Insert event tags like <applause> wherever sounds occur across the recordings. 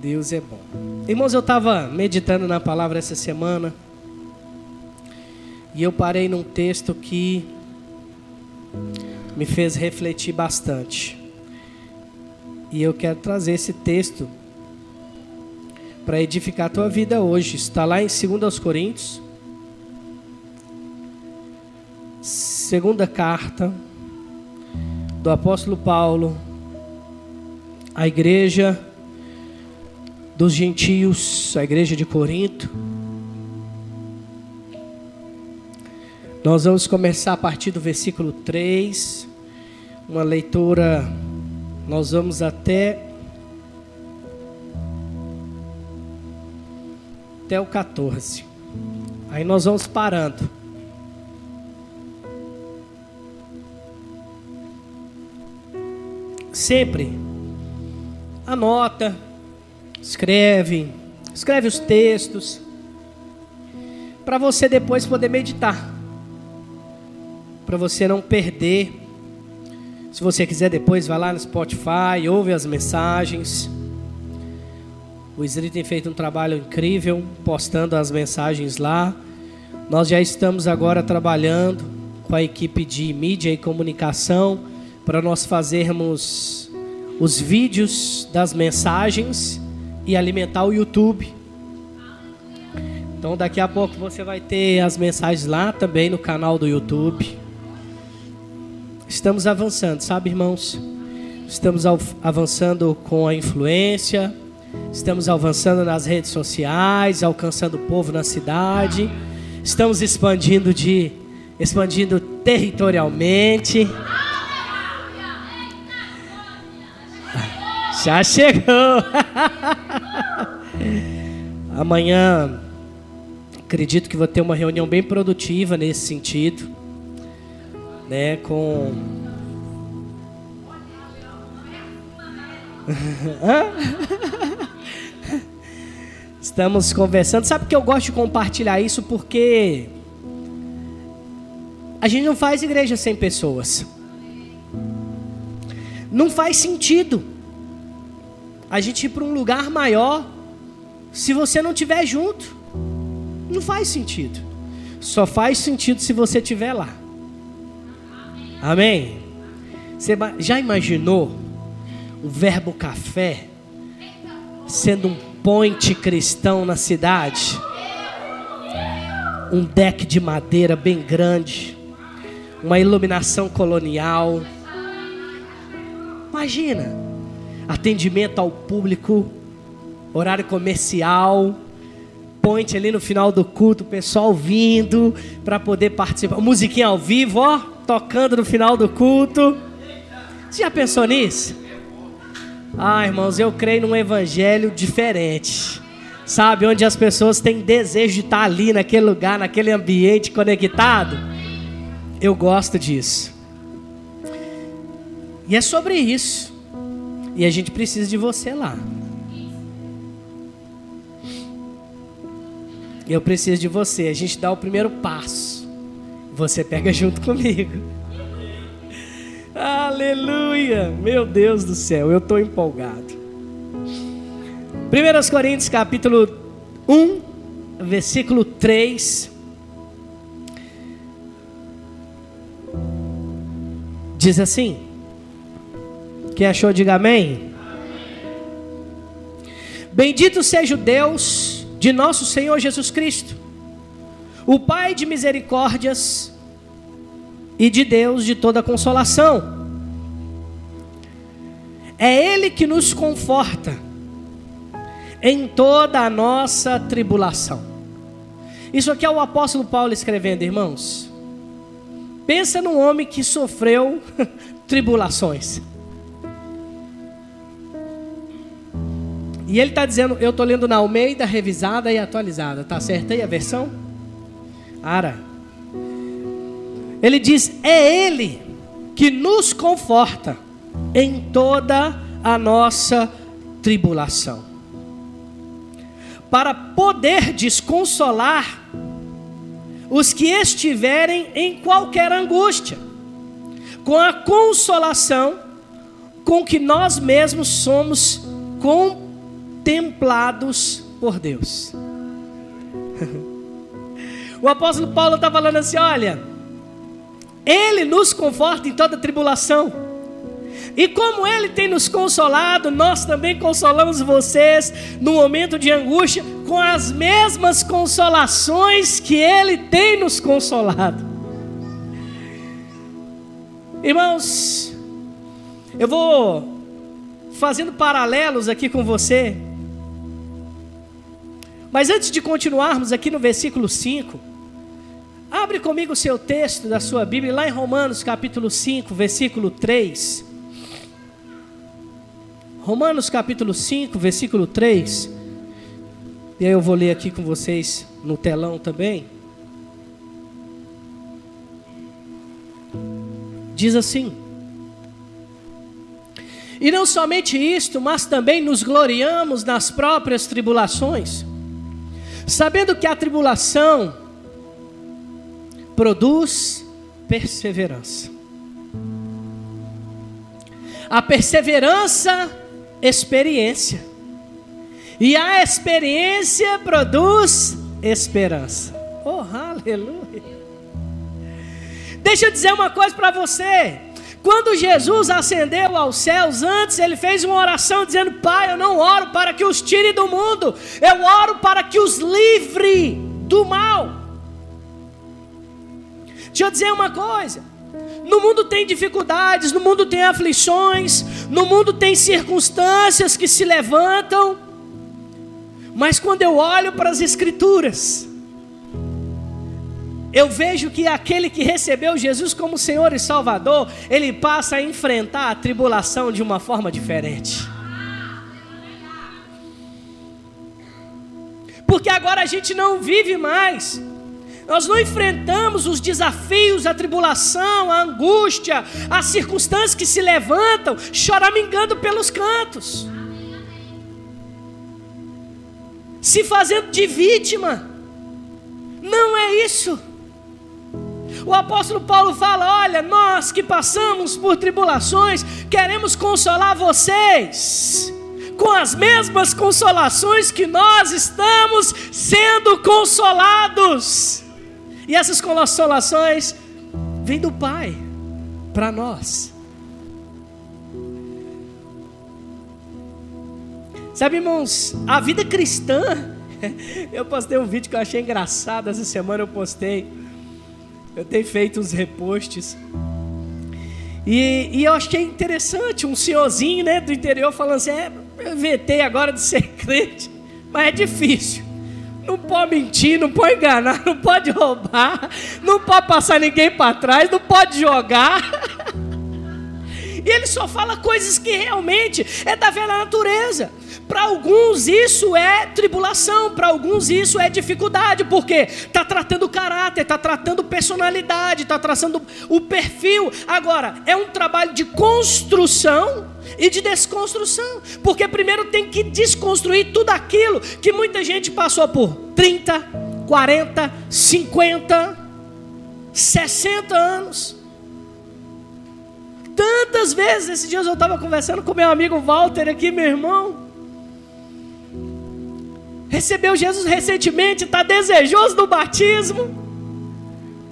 Deus é bom. Irmãos, eu estava meditando na palavra essa semana e eu parei num texto que me fez refletir bastante. E eu quero trazer esse texto para edificar a tua vida hoje. Está lá em 2 Coríntios, segunda carta do apóstolo Paulo à igreja dos gentios, a igreja de Corinto. Nós vamos começar a partir do versículo 3, uma leitura, nós vamos até até o 14. Aí nós vamos parando. Sempre anota, escreve, escreve os textos, para você depois poder meditar, para você não perder. Se você quiser depois, vai lá no Spotify, ouve as mensagens. O Isri tem feito um trabalho incrível, postando as mensagens lá. Nós já estamos agora trabalhando com a equipe de mídia e comunicação para nós fazermos os vídeos das mensagens e alimentar o YouTube. Então daqui a pouco você vai ter as mensagens lá também no canal do YouTube. Estamos avançando, sabe, irmãos? Estamos avançando com a influência, estamos avançando nas redes sociais, alcançando o povo na cidade. Estamos expandindo de expandindo territorialmente. Já chegou. <laughs> Amanhã acredito que vou ter uma reunião bem produtiva nesse sentido, né, com <laughs> Estamos conversando. Sabe que eu gosto de compartilhar isso porque a gente não faz igreja sem pessoas. Não faz sentido a gente ir para um lugar maior se você não estiver junto. Não faz sentido. Só faz sentido se você estiver lá. Amém? Você já imaginou o verbo café sendo um ponte cristão na cidade? Um deck de madeira bem grande, uma iluminação colonial. Imagina atendimento ao público, horário comercial, point ali no final do culto, o pessoal vindo para poder participar. Musiquinha ao vivo, ó, tocando no final do culto. Você já pensou nisso? Ah, irmãos, eu creio num evangelho diferente. Sabe, onde as pessoas têm desejo de estar ali naquele lugar, naquele ambiente conectado. Eu gosto disso. E é sobre isso. E a gente precisa de você lá. Eu preciso de você. A gente dá o primeiro passo. Você pega junto comigo. <laughs> Aleluia! Meu Deus do céu, eu estou empolgado. 1 Coríntios capítulo 1, versículo 3. Diz assim: quem achou, diga amém. Bendito seja o Deus de nosso Senhor Jesus Cristo, o Pai de misericórdias e de Deus de toda consolação. É Ele que nos conforta em toda a nossa tribulação. Isso aqui é o apóstolo Paulo escrevendo, irmãos. Pensa num homem que sofreu <laughs> tribulações. E ele está dizendo, eu estou lendo na Almeida, revisada e atualizada. Tá certo aí a versão? Ara. Ele diz: é Ele que nos conforta em toda a nossa tribulação, para poder desconsolar os que estiverem em qualquer angústia, com a consolação com que nós mesmos somos com contemplados por Deus. <laughs> o apóstolo Paulo está falando assim: olha, ele nos conforta em toda tribulação. E como Ele tem nos consolado, nós também consolamos vocês no momento de angústia com as mesmas consolações que Ele tem nos consolado. Irmãos, eu vou fazendo paralelos aqui com você. Mas antes de continuarmos aqui no versículo 5, abre comigo o seu texto da sua Bíblia, lá em Romanos capítulo 5, versículo 3. Romanos capítulo 5, versículo 3. E aí eu vou ler aqui com vocês no telão também. Diz assim: e não somente isto, mas também nos gloriamos nas próprias tribulações, sabendo que a tribulação produz perseverança. A perseverança, experiência. E a experiência produz esperança. Oh, aleluia. Deixa eu dizer uma coisa para você. Quando Jesus ascendeu aos céus, antes ele fez uma oração dizendo: Pai, eu não oro para que os tire do mundo, eu oro para que os livre do mal. Deixa eu dizer uma coisa: no mundo tem dificuldades, no mundo tem aflições, no mundo tem circunstâncias que se levantam, mas quando eu olho para as Escrituras, eu vejo que aquele que recebeu Jesus como Senhor e Salvador, ele passa a enfrentar a tribulação de uma forma diferente. Porque agora a gente não vive mais, nós não enfrentamos os desafios, a tribulação, a angústia, as circunstâncias que se levantam, choramingando pelos cantos, se fazendo de vítima. Não é isso. O apóstolo Paulo fala: Olha, nós que passamos por tribulações, queremos consolar vocês com as mesmas consolações que nós estamos sendo consolados. E essas consolações vêm do Pai para nós. Sabe, irmãos, a vida cristã. <laughs> Eu postei um vídeo que eu achei engraçado essa semana. Eu postei eu tenho feito uns repostes. E, e, eu achei interessante um senhorzinho né, do interior falando assim: é, eu inventei agora de ser <laughs> crente, mas é difícil. Não pode mentir, não pode enganar, <laughs> não pode roubar, não pode passar ninguém para trás, não pode jogar. <laughs> E ele só fala coisas que realmente é da velha natureza. Para alguns isso é tribulação, para alguns isso é dificuldade, porque está tratando caráter, está tratando personalidade, está traçando o perfil. Agora, é um trabalho de construção e de desconstrução, porque primeiro tem que desconstruir tudo aquilo que muita gente passou por 30, 40, 50, 60 anos. Tantas vezes, esses dias eu estava conversando com meu amigo Walter aqui, meu irmão recebeu Jesus recentemente, está desejoso do batismo.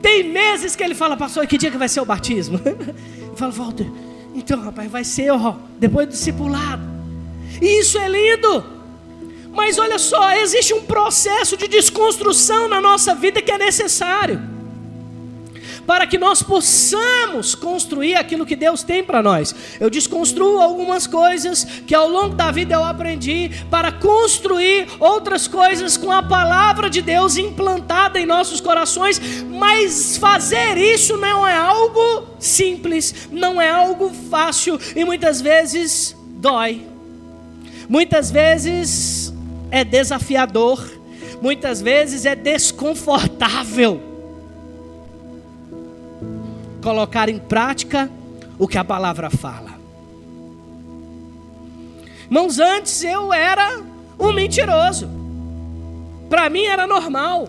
Tem meses que ele fala, pastor, que dia que vai ser o batismo? <laughs> Eu falo, Walter, então rapaz, vai ser ó, depois do discipulado. E isso é lindo. Mas olha só, existe um processo de desconstrução na nossa vida que é necessário para que nós possamos construir aquilo que Deus tem para nós. Eu desconstruo algumas coisas que ao longo da vida eu aprendi para construir outras coisas com a palavra de Deus implantada em nossos corações, mas fazer isso não é algo simples, não é algo fácil e muitas vezes dói. Muitas vezes é desafiador, muitas vezes é desconfortável colocar em prática o que a palavra fala. Irmãos, antes eu era um mentiroso. Para mim era normal.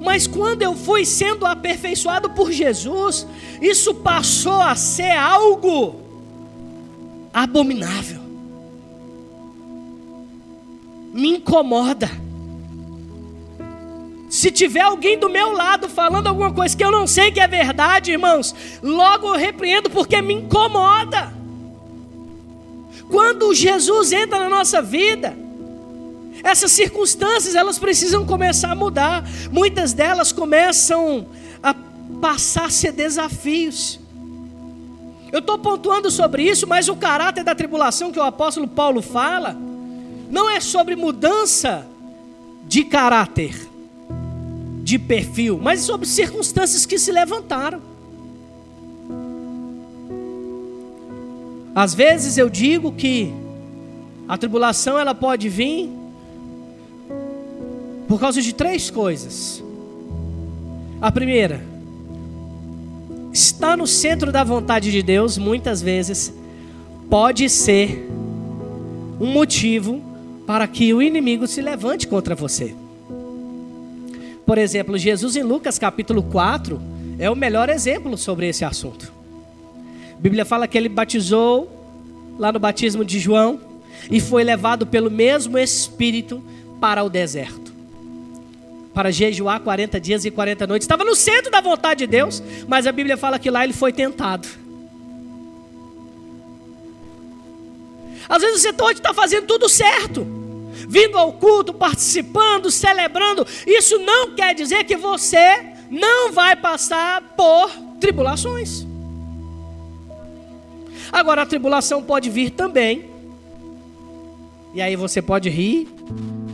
Mas quando eu fui sendo aperfeiçoado por Jesus, isso passou a ser algo abominável. me incomoda. Se tiver alguém do meu lado falando alguma coisa que eu não sei que é verdade, irmãos, logo eu repreendo porque me incomoda. Quando Jesus entra na nossa vida, essas circunstâncias elas precisam começar a mudar. Muitas delas começam a passar a ser desafios. Eu estou pontuando sobre isso, mas o caráter da tribulação que o apóstolo Paulo fala não é sobre mudança de caráter, de perfil, mas sobre circunstâncias que se levantaram. Às vezes eu digo que a tribulação ela pode vir por causa de três coisas. A primeira, estar no centro da vontade de Deus, muitas vezes, pode ser um motivo para que o inimigo se levante contra você. Por exemplo, Jesus em Lucas capítulo 4 é o melhor exemplo sobre esse assunto. A Bíblia fala que ele batizou lá no batismo de João e foi levado pelo mesmo Espírito para o deserto. Para jejuar 40 dias e 40 noites. Estava no centro da vontade de Deus, mas a Bíblia fala que lá ele foi tentado. Às vezes você pode estar fazendo tudo certo, vindo ao culto, participando, celebrando. Isso não quer dizer que você não vai passar por tribulações. Agora a tribulação pode vir também. E aí você pode rir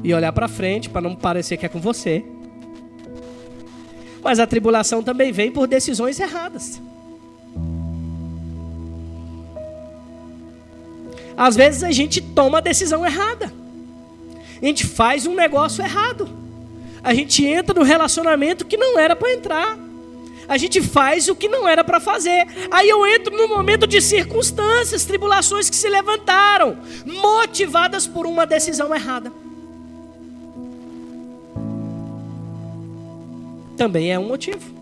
e olhar para frente para não parecer que é com você. Mas a tribulação também vem por decisões erradas. Às vezes a gente toma a decisão errada. A gente faz um negócio errado. A gente entra no relacionamento que não era para entrar. A gente faz o que não era para fazer. Aí eu entro no momento de circunstâncias, tribulações que se levantaram, motivadas por uma decisão errada. Também é um motivo.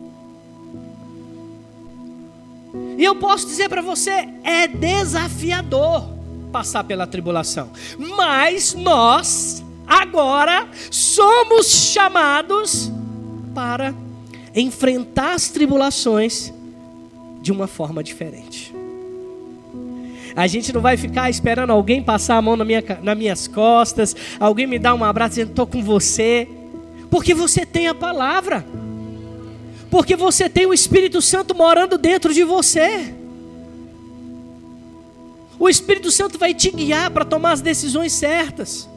E eu posso dizer para você, é desafiador passar pela tribulação. Mas nós, agora, somos chamados para enfrentar as tribulações de uma forma diferente. A gente não vai ficar esperando alguém passar a mão na minha, nas minhas costas, alguém me dar um abraço dizendo, estou com você. Porque você tem a palavra. Porque você tem o Espírito Santo morando dentro de você. O Espírito Santo vai te guiar para tomar as decisões certas.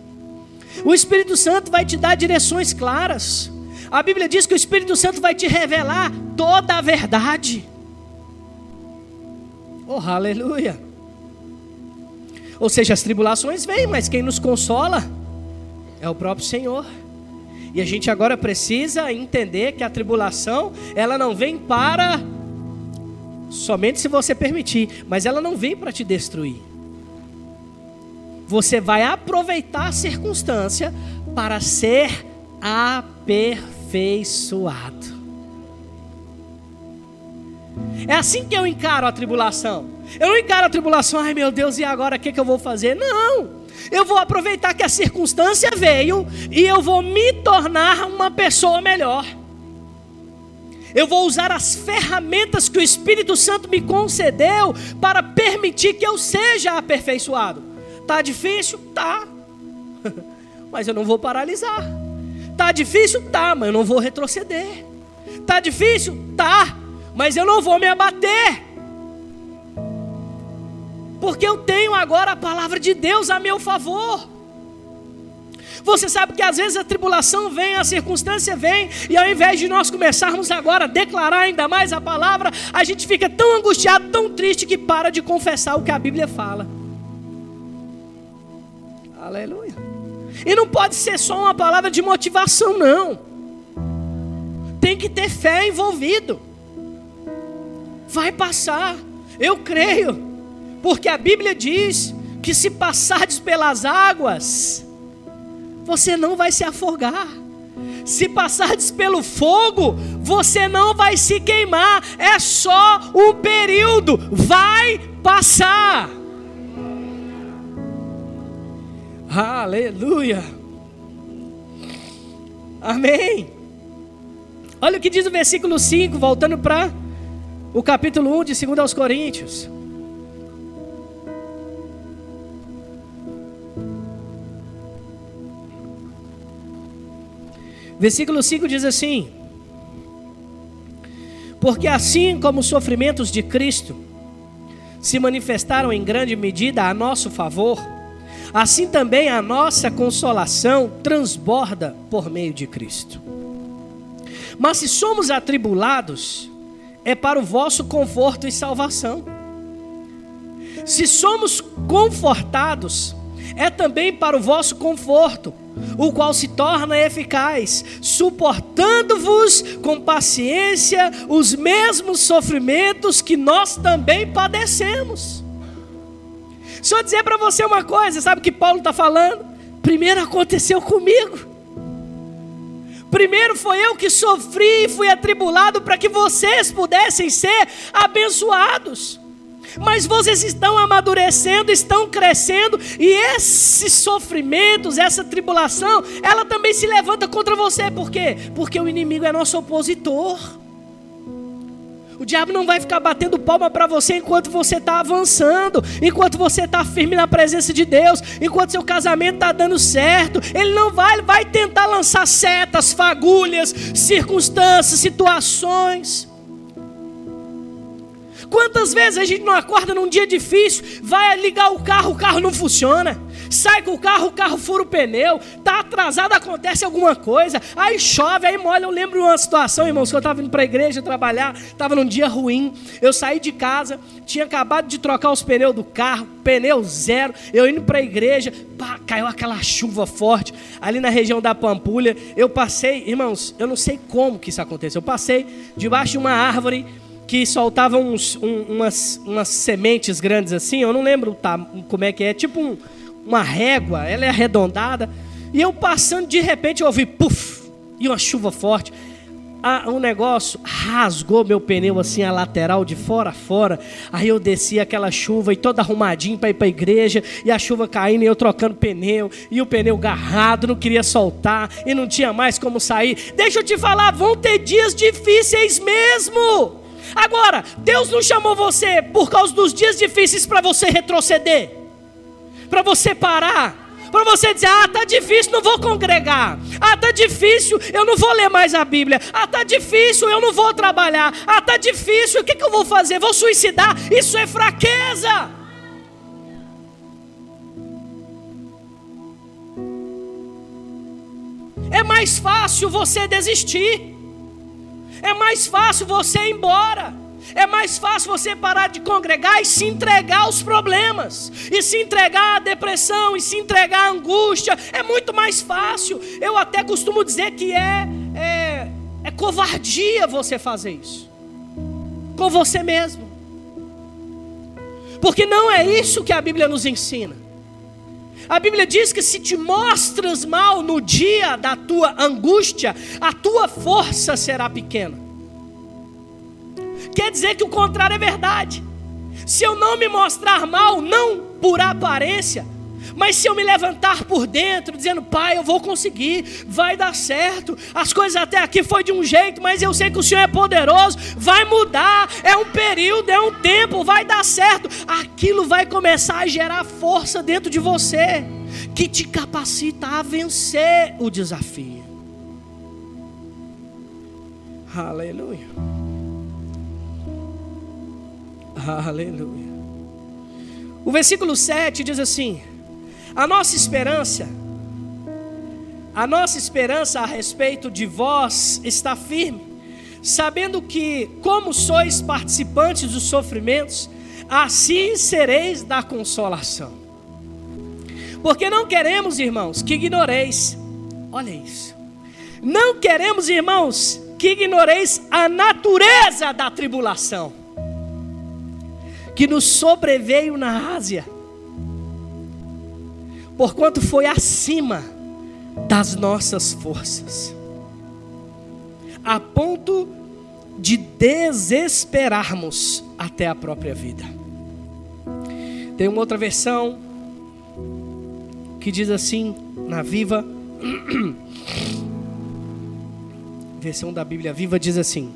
O Espírito Santo vai te dar direções claras. A Bíblia diz que o Espírito Santo vai te revelar toda a verdade. Oh, aleluia. Ou seja, as tribulações vêm, mas quem nos consola é o próprio Senhor. E a gente agora precisa entender que a tribulação, ela não vem para somente se você permitir, mas ela não vem para te destruir. Você vai aproveitar a circunstância para ser aperfeiçoado. É assim que eu encaro a tribulação. Eu não encaro a tribulação, ai meu Deus, e agora o que, que eu vou fazer? Não. Eu vou aproveitar que a circunstância veio e eu vou me tornar uma pessoa melhor. Eu vou usar as ferramentas que o Espírito Santo me concedeu para permitir que eu seja aperfeiçoado. Tá difícil? Tá. <laughs> Mas eu não vou paralisar. Tá difícil? Tá, mas eu não vou retroceder. Tá difícil? Tá, mas eu não vou me abater. Porque eu tenho agora a palavra de Deus a meu favor. Você sabe que às vezes a tribulação vem, a circunstância vem, e ao invés de nós começarmos agora a declarar ainda mais a palavra, a gente fica tão angustiado, tão triste que para de confessar o que a Bíblia fala. Aleluia. E não pode ser só uma palavra de motivação, não. Tem que ter fé envolvido. Vai passar, eu creio, porque a Bíblia diz que se passardes pelas águas, você não vai se afogar. Se passardes pelo fogo, você não vai se queimar. É só um período, vai passar. Aleluia. Amém. Olha o que diz o versículo 5, voltando para o capítulo 1 de 2 aos Coríntios. Versículo 5 diz assim: Porque assim como os sofrimentos de Cristo se manifestaram em grande medida a nosso favor, assim também a nossa consolação transborda por meio de Cristo. Mas se somos atribulados, é para o vosso conforto e salvação. Se somos confortados, é também para o vosso conforto, o qual se torna eficaz, suportando-vos com paciência os mesmos sofrimentos que nós também padecemos. Só dizer para você uma coisa, sabe o que Paulo está falando? Primeiro aconteceu comigo. Primeiro foi eu que sofri e fui atribulado para que vocês pudessem ser abençoados. Mas vocês estão amadurecendo, estão crescendo, e esses sofrimentos, essa tribulação, ela também se levanta contra você. Por quê? Porque o inimigo é nosso opositor. O diabo não vai ficar batendo palma para você enquanto você está avançando, enquanto você está firme na presença de Deus, enquanto seu casamento está dando certo. Ele não vai, ele vai tentar lançar setas, fagulhas, circunstâncias, situações. Quantas vezes a gente não acorda num dia difícil, vai ligar o carro, o carro não funciona. Sai com o carro, o carro fura o pneu, tá atrasado, acontece alguma coisa, aí chove, aí molha. Eu lembro uma situação, irmãos, que eu estava indo para a igreja trabalhar, estava num dia ruim. Eu saí de casa, tinha acabado de trocar os pneus do carro, pneu zero. Eu indo para a igreja, pá, caiu aquela chuva forte ali na região da Pampulha. Eu passei, irmãos, eu não sei como que isso aconteceu. Eu passei debaixo de uma árvore que soltavam uns, um, umas, umas sementes grandes assim, eu não lembro tá, como é que é, tipo um, uma régua, ela é arredondada, e eu passando, de repente eu ouvi puff, e uma chuva forte, ah, um negócio rasgou meu pneu assim, a lateral de fora a fora. Aí eu desci aquela chuva e todo arrumadinho para ir para a igreja, e a chuva caindo e eu trocando pneu, e o pneu garrado, não queria soltar, e não tinha mais como sair. Deixa eu te falar, vão ter dias difíceis mesmo. Agora, Deus não chamou você por causa dos dias difíceis para você retroceder, para você parar, para você dizer: ah, tá difícil, não vou congregar. Ah, tá difícil, eu não vou ler mais a Bíblia. Ah, tá difícil, eu não vou trabalhar. Ah, tá difícil, o que, que eu vou fazer? Vou suicidar? Isso é fraqueza. É mais fácil você desistir. É mais fácil você ir embora. É mais fácil você parar de congregar e se entregar aos problemas, e se entregar à depressão, e se entregar à angústia. É muito mais fácil. Eu até costumo dizer que é, é, é covardia você fazer isso com você mesmo, porque não é isso que a Bíblia nos ensina. A Bíblia diz que se te mostras mal no dia da tua angústia, a tua força será pequena. Quer dizer que o contrário é verdade. Se eu não me mostrar mal, não por aparência, mas se eu me levantar por dentro, dizendo, Pai, eu vou conseguir, vai dar certo, as coisas até aqui foi de um jeito, mas eu sei que o Senhor é poderoso, vai mudar, é um período, é um tempo, vai dar certo, aquilo vai começar a gerar força dentro de você, que te capacita a vencer o desafio. Aleluia. <laughs> Aleluia. O versículo 7 diz assim: a nossa esperança, a nossa esperança a respeito de vós está firme, sabendo que, como sois participantes dos sofrimentos, assim sereis da consolação. Porque não queremos, irmãos, que ignoreis, olha isso, não queremos, irmãos, que ignoreis a natureza da tribulação que nos sobreveio na Ásia porquanto foi acima das nossas forças, a ponto de desesperarmos até a própria vida. Tem uma outra versão que diz assim, na viva: <clears throat> versão da Bíblia Viva, diz assim: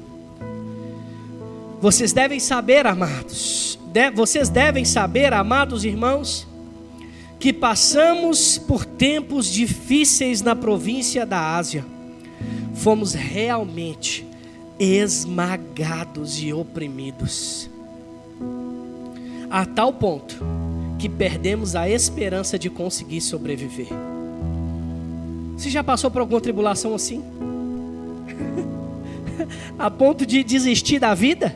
Vocês devem saber, amados, de, vocês devem saber, amados irmãos, que passamos por tempos difíceis na província da Ásia. Fomos realmente esmagados e oprimidos, a tal ponto que perdemos a esperança de conseguir sobreviver. Você já passou por alguma tribulação assim? <laughs> a ponto de desistir da vida?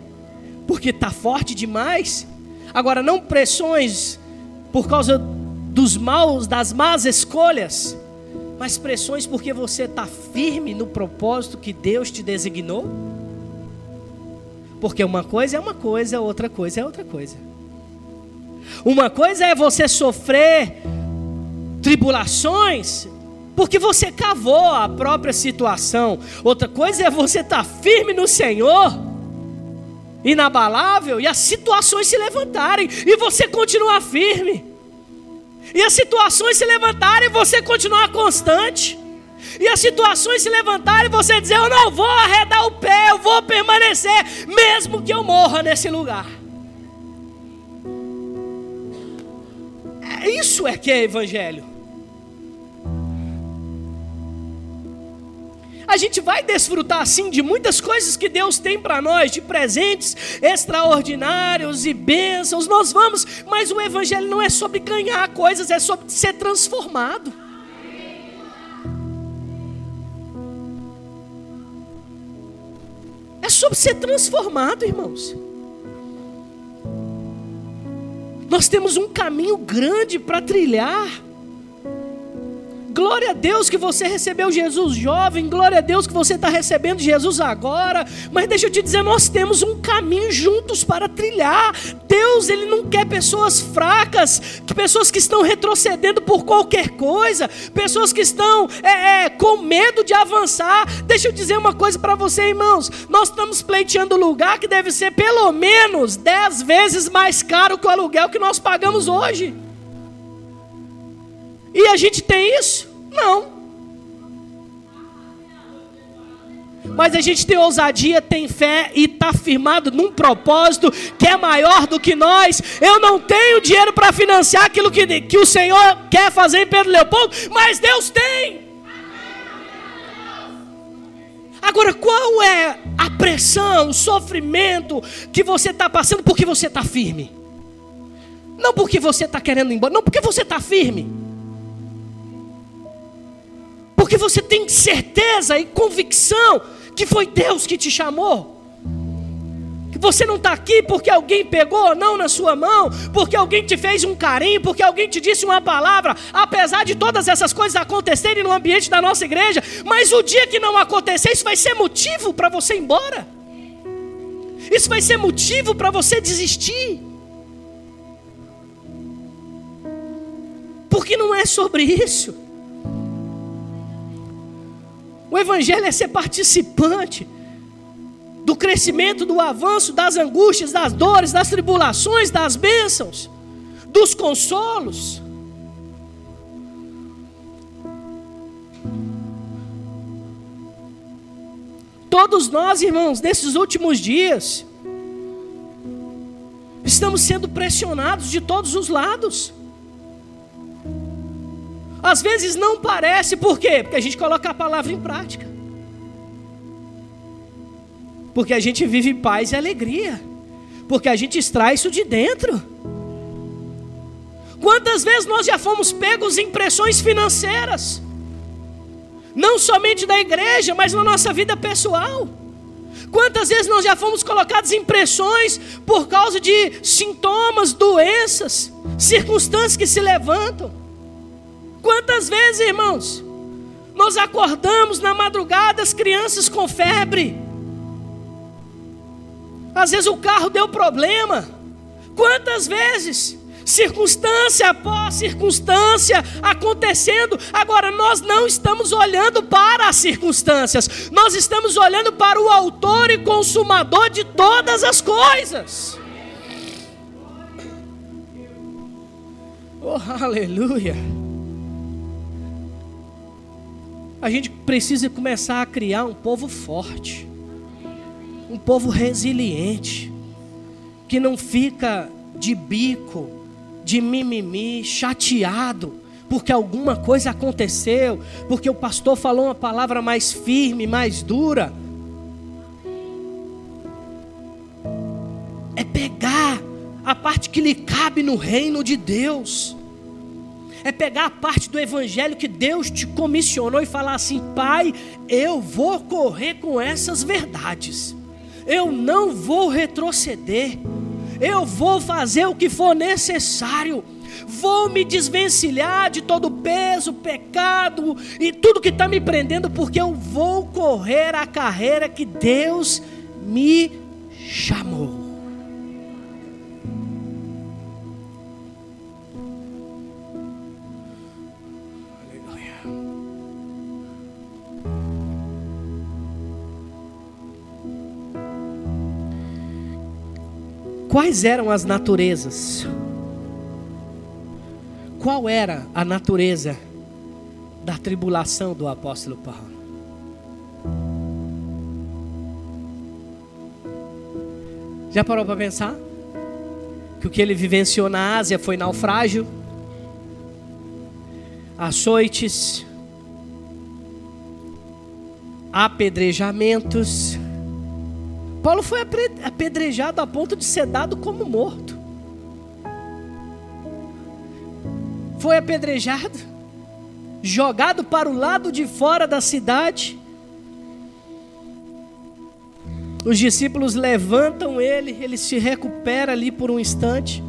Porque está forte demais? Agora, não pressões por causa dos maus, das más escolhas, mas pressões porque você está firme no propósito que Deus te designou? Porque uma coisa é uma coisa, outra coisa é outra coisa. Uma coisa é você sofrer tribulações porque você cavou a própria situação. Outra coisa é você estar tá firme no Senhor, inabalável, e as situações se levantarem e você continuar firme. E as situações se levantarem e você continuar constante. E as situações se levantarem e você dizer: Eu não vou arredar o pé, eu vou permanecer, mesmo que eu morra nesse lugar. É isso é que é evangelho. A gente vai desfrutar sim de muitas coisas que Deus tem para nós, de presentes extraordinários e bênçãos, nós vamos, mas o Evangelho não é sobre ganhar coisas, é sobre ser transformado. É sobre ser transformado, irmãos. Nós temos um caminho grande para trilhar. Glória a Deus que você recebeu Jesus jovem, glória a Deus que você está recebendo Jesus agora. Mas deixa eu te dizer, nós temos um caminho juntos para trilhar. Deus, Ele não quer pessoas fracas, pessoas que estão retrocedendo por qualquer coisa, pessoas que estão é, é, com medo de avançar. Deixa eu dizer uma coisa para você, irmãos. Nós estamos pleiteando lugar que deve ser pelo menos dez vezes mais caro que o aluguel que nós pagamos hoje. E a gente tem isso? Não. Mas a gente tem ousadia, tem fé e está firmado num propósito que é maior do que nós. Eu não tenho dinheiro para financiar aquilo que, que o Senhor quer fazer em Pedro Leopoldo, mas Deus tem. Agora, qual é a pressão, o sofrimento que você está passando porque você está firme? Não porque você está querendo ir embora, não porque você está firme. Porque você tem certeza e convicção que foi Deus que te chamou. Que você não está aqui porque alguém pegou não na sua mão, porque alguém te fez um carinho, porque alguém te disse uma palavra, apesar de todas essas coisas acontecerem no ambiente da nossa igreja, mas o dia que não acontecer, isso vai ser motivo para você ir embora. Isso vai ser motivo para você desistir. Porque não é sobre isso. O Evangelho é ser participante do crescimento, do avanço, das angústias, das dores, das tribulações, das bênçãos, dos consolos. Todos nós, irmãos, nesses últimos dias, estamos sendo pressionados de todos os lados. Às vezes não parece, por quê? Porque a gente coloca a palavra em prática. Porque a gente vive paz e alegria. Porque a gente extrai isso de dentro. Quantas vezes nós já fomos pegos em pressões financeiras? Não somente da igreja, mas na nossa vida pessoal. Quantas vezes nós já fomos colocados em pressões por causa de sintomas, doenças, circunstâncias que se levantam? Quantas vezes, irmãos, nós acordamos na madrugada as crianças com febre? Às vezes o carro deu problema. Quantas vezes? Circunstância após circunstância acontecendo. Agora, nós não estamos olhando para as circunstâncias, nós estamos olhando para o Autor e Consumador de todas as coisas. Oh, aleluia. A gente precisa começar a criar um povo forte, um povo resiliente, que não fica de bico, de mimimi, chateado, porque alguma coisa aconteceu, porque o pastor falou uma palavra mais firme, mais dura. É pegar a parte que lhe cabe no reino de Deus. É pegar a parte do evangelho que Deus te comissionou e falar assim: Pai, eu vou correr com essas verdades. Eu não vou retroceder. Eu vou fazer o que for necessário. Vou me desvencilhar de todo peso, pecado e tudo que está me prendendo, porque eu vou correr a carreira que Deus me chamou. Quais eram as naturezas? Qual era a natureza da tribulação do apóstolo Paulo? Já parou para pensar? Que o que ele vivenciou na Ásia foi naufrágio, açoites, apedrejamentos, Paulo foi apedrejado a ponto de ser dado como morto. Foi apedrejado, jogado para o lado de fora da cidade. Os discípulos levantam ele, ele se recupera ali por um instante.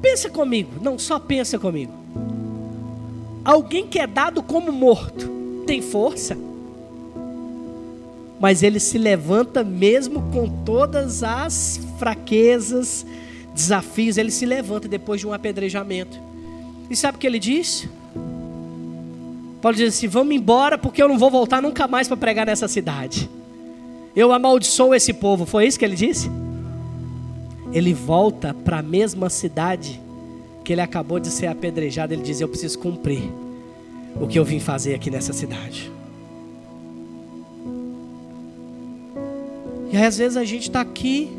Pensa comigo, não só pensa comigo. Alguém que é dado como morto tem força? Mas ele se levanta mesmo com todas as fraquezas, desafios, ele se levanta depois de um apedrejamento. E sabe o que ele diz? Paulo diz assim: Vamos embora, porque eu não vou voltar nunca mais para pregar nessa cidade. Eu amaldiçoo esse povo. Foi isso que ele disse? Ele volta para a mesma cidade que ele acabou de ser apedrejado. Ele diz: Eu preciso cumprir o que eu vim fazer aqui nessa cidade. E às vezes a gente está aqui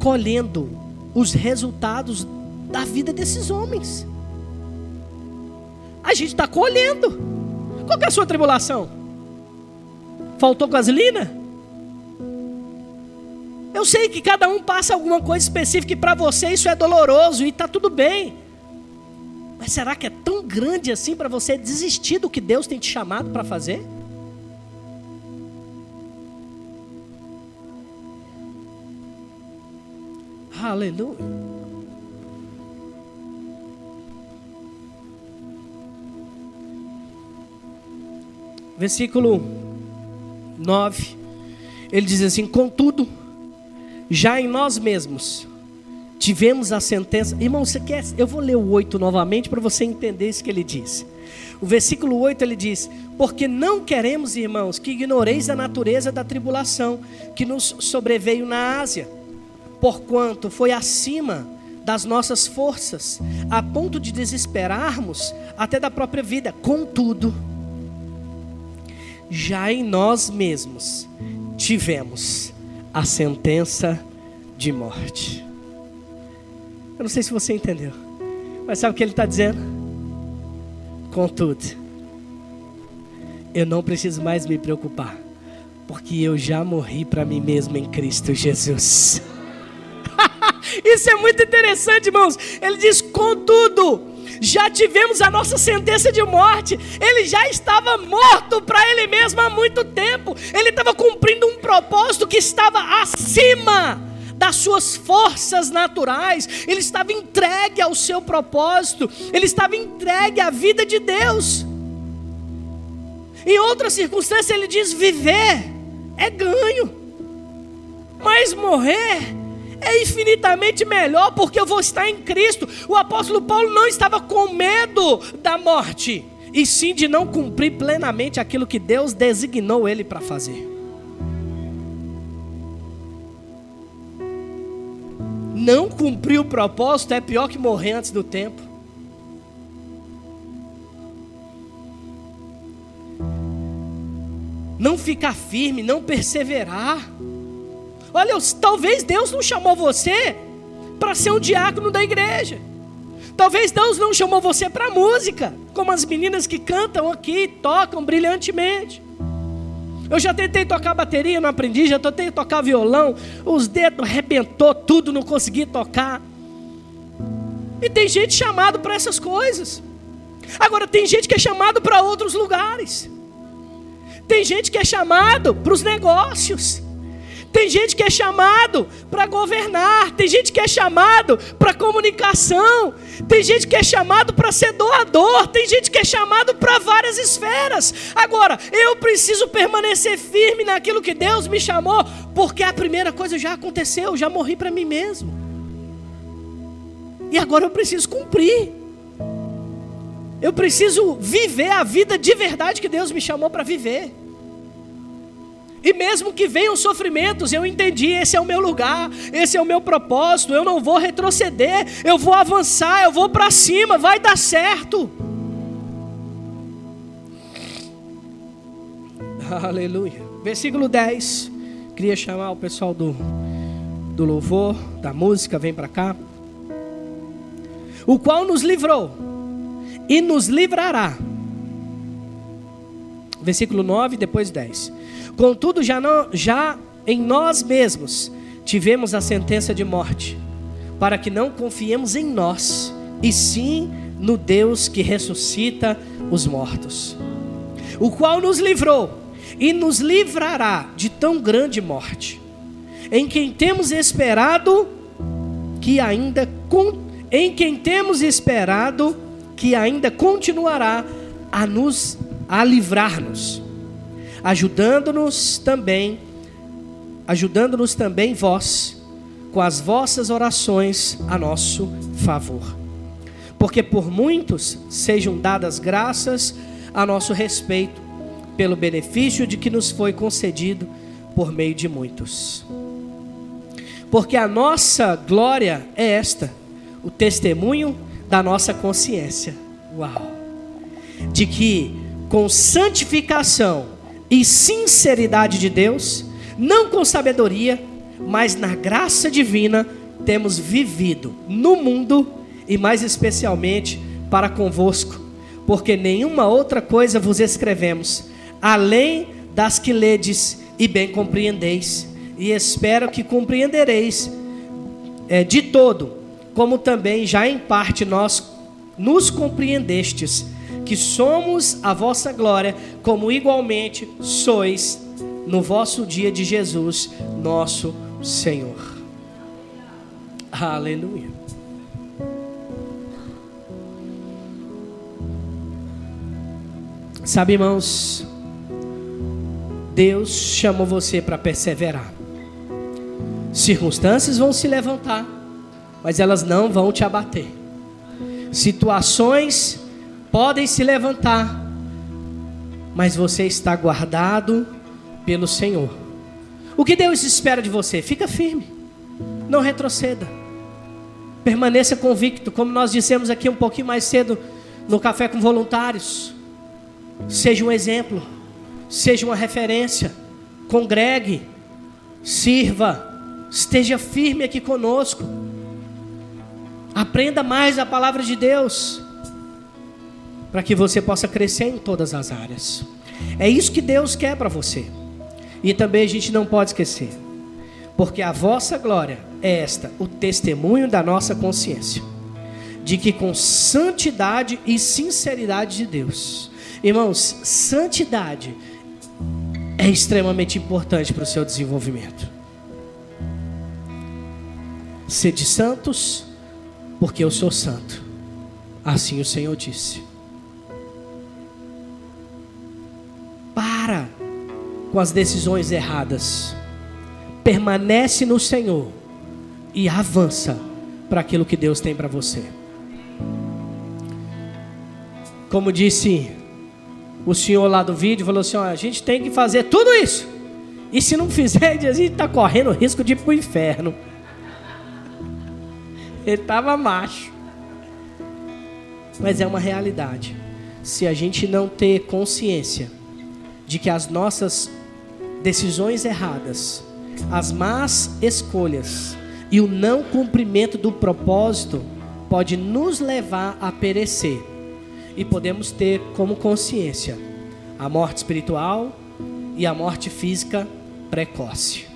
colhendo os resultados da vida desses homens. A gente está colhendo. Qual é a sua tribulação? Faltou gasolina? Eu sei que cada um passa alguma coisa específica e para você isso é doloroso e está tudo bem. Mas será que é tão grande assim para você desistir do que Deus tem te chamado para fazer? Aleluia. Versículo 9. Ele diz assim: Contudo, já em nós mesmos tivemos a sentença. Irmão, você quer? Eu vou ler o 8 novamente para você entender isso que ele diz. O versículo 8 ele diz: Porque não queremos, irmãos, que ignoreis a natureza da tribulação que nos sobreveio na Ásia porquanto foi acima das nossas forças, a ponto de desesperarmos até da própria vida. Contudo, já em nós mesmos tivemos a sentença de morte. Eu não sei se você entendeu, mas sabe o que ele está dizendo? Contudo, eu não preciso mais me preocupar, porque eu já morri para mim mesmo em Cristo Jesus. <laughs> Isso é muito interessante, irmãos. Ele diz: contudo, já tivemos a nossa sentença de morte. Ele já estava morto para ele mesmo há muito tempo. Ele estava cumprindo um propósito que estava acima das suas forças naturais. Ele estava entregue ao seu propósito. Ele estava entregue à vida de Deus. Em outra circunstância, ele diz: viver é ganho, mas morrer é infinitamente melhor porque eu vou estar em Cristo. O apóstolo Paulo não estava com medo da morte, e sim de não cumprir plenamente aquilo que Deus designou ele para fazer. Não cumprir o propósito é pior que morrer antes do tempo. não ficar firme, não perseverar. Olha, talvez Deus não chamou você para ser um diácono da igreja. Talvez Deus não chamou você para música, como as meninas que cantam aqui, tocam brilhantemente. Eu já tentei tocar bateria, não aprendi, já tentei tocar violão, os dedos arrebentou tudo, não consegui tocar. E tem gente chamado para essas coisas. Agora tem gente que é chamado para outros lugares. Tem gente que é chamado para os negócios. Tem gente que é chamado para governar, tem gente que é chamado para comunicação, tem gente que é chamado para ser doador, tem gente que é chamado para várias esferas. Agora, eu preciso permanecer firme naquilo que Deus me chamou, porque a primeira coisa já aconteceu, já morri para mim mesmo. E agora eu preciso cumprir. Eu preciso viver a vida de verdade que Deus me chamou para viver. E mesmo que venham sofrimentos, eu entendi: esse é o meu lugar, esse é o meu propósito. Eu não vou retroceder, eu vou avançar, eu vou para cima, vai dar certo. Aleluia. Versículo 10. Queria chamar o pessoal do, do louvor, da música, vem para cá. O qual nos livrou e nos livrará. Versículo 9, depois 10 Contudo, já, não, já em nós mesmos tivemos a sentença de morte, para que não confiemos em nós, e sim no Deus que ressuscita os mortos, o qual nos livrou e nos livrará de tão grande morte, em quem temos esperado que ainda em quem temos esperado que ainda continuará a nos a livrar-nos ajudando-nos também, ajudando-nos também vós, com as vossas orações a nosso favor. Porque por muitos sejam dadas graças a nosso respeito, pelo benefício de que nos foi concedido por meio de muitos. Porque a nossa glória é esta, o testemunho da nossa consciência. Uau! De que com santificação e sinceridade de Deus, não com sabedoria, mas na graça divina, temos vivido no mundo e mais especialmente para convosco, porque nenhuma outra coisa vos escrevemos, além das que ledes e bem compreendeis, e espero que compreendereis é, de todo, como também já em parte nós nos compreendestes que somos a vossa glória, como igualmente sois no vosso dia de Jesus, nosso Senhor. Aleluia. Sabe, irmãos, Deus chamou você para perseverar. Circunstâncias vão se levantar, mas elas não vão te abater. Situações podem se levantar, mas você está guardado pelo Senhor. O que Deus espera de você? Fica firme, não retroceda, permaneça convicto, como nós dissemos aqui um pouquinho mais cedo no Café com Voluntários. Seja um exemplo, seja uma referência, congregue, sirva, esteja firme aqui conosco. Aprenda mais a palavra de Deus para que você possa crescer em todas as áreas. É isso que Deus quer para você. E também a gente não pode esquecer, porque a vossa glória é esta, o testemunho da nossa consciência, de que com santidade e sinceridade de Deus, irmãos, santidade é extremamente importante para o seu desenvolvimento. Sede santos, porque eu sou santo. Assim o Senhor disse. Para com as decisões erradas. Permanece no Senhor e avança para aquilo que Deus tem para você. Como disse o senhor lá do vídeo, falou assim: ó, a gente tem que fazer tudo isso. E se não fizer, <laughs> a gente está correndo risco de ir para o inferno. <laughs> Ele estava macho. Mas é uma realidade. Se a gente não ter consciência de que as nossas decisões erradas, as más escolhas e o não cumprimento do propósito pode nos levar a perecer. E podemos ter como consciência a morte espiritual e a morte física precoce.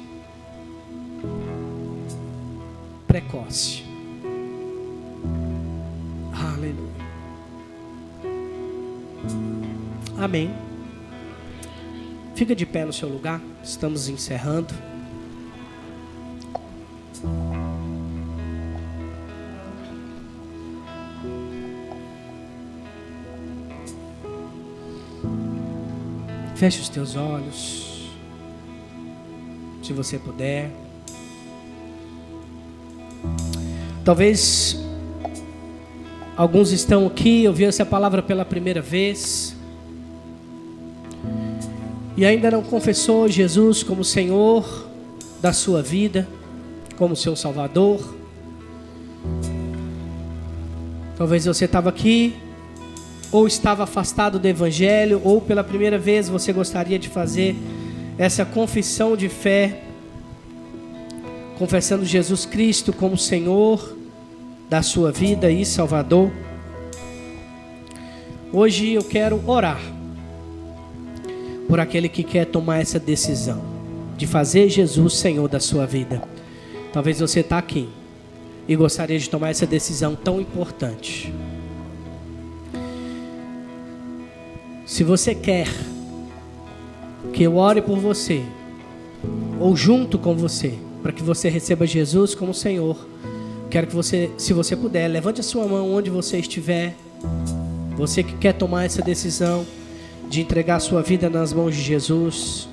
Precoce. Aleluia. Amém. Fica de pé no seu lugar, estamos encerrando. Feche os teus olhos, se você puder. Talvez alguns estão aqui, ouviram essa palavra pela primeira vez e ainda não confessou Jesus como Senhor da sua vida, como seu Salvador. Talvez você estava aqui ou estava afastado do Evangelho, ou pela primeira vez você gostaria de fazer essa confissão de fé, confessando Jesus Cristo como Senhor da sua vida e Salvador. Hoje eu quero orar por aquele que quer tomar essa decisão de fazer Jesus Senhor da sua vida. Talvez você está aqui e gostaria de tomar essa decisão tão importante. Se você quer que eu ore por você, ou junto com você, para que você receba Jesus como Senhor, quero que você, se você puder, levante a sua mão onde você estiver. Você que quer tomar essa decisão de entregar a sua vida nas mãos de Jesus,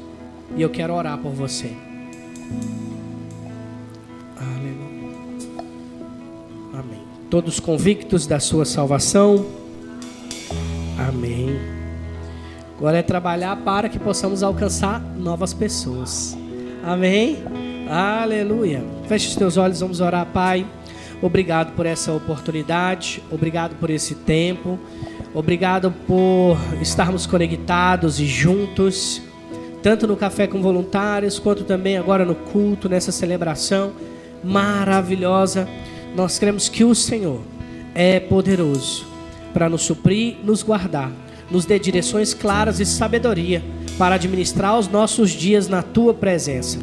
e eu quero orar por você. Aleluia. Amém. Todos convictos da sua salvação. Amém. Agora é trabalhar para que possamos alcançar novas pessoas. Amém? Aleluia. Feche os teus olhos, vamos orar, Pai. Obrigado por essa oportunidade, obrigado por esse tempo, obrigado por estarmos conectados e juntos, tanto no café com voluntários, quanto também agora no culto, nessa celebração maravilhosa. Nós cremos que o Senhor é poderoso para nos suprir, nos guardar nos dê direções claras e sabedoria para administrar os nossos dias na tua presença.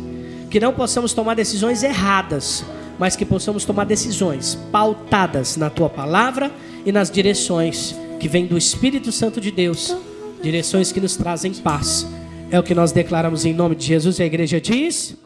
Que não possamos tomar decisões erradas, mas que possamos tomar decisões pautadas na tua palavra e nas direções que vêm do Espírito Santo de Deus, direções que nos trazem paz. É o que nós declaramos em nome de Jesus e a igreja diz.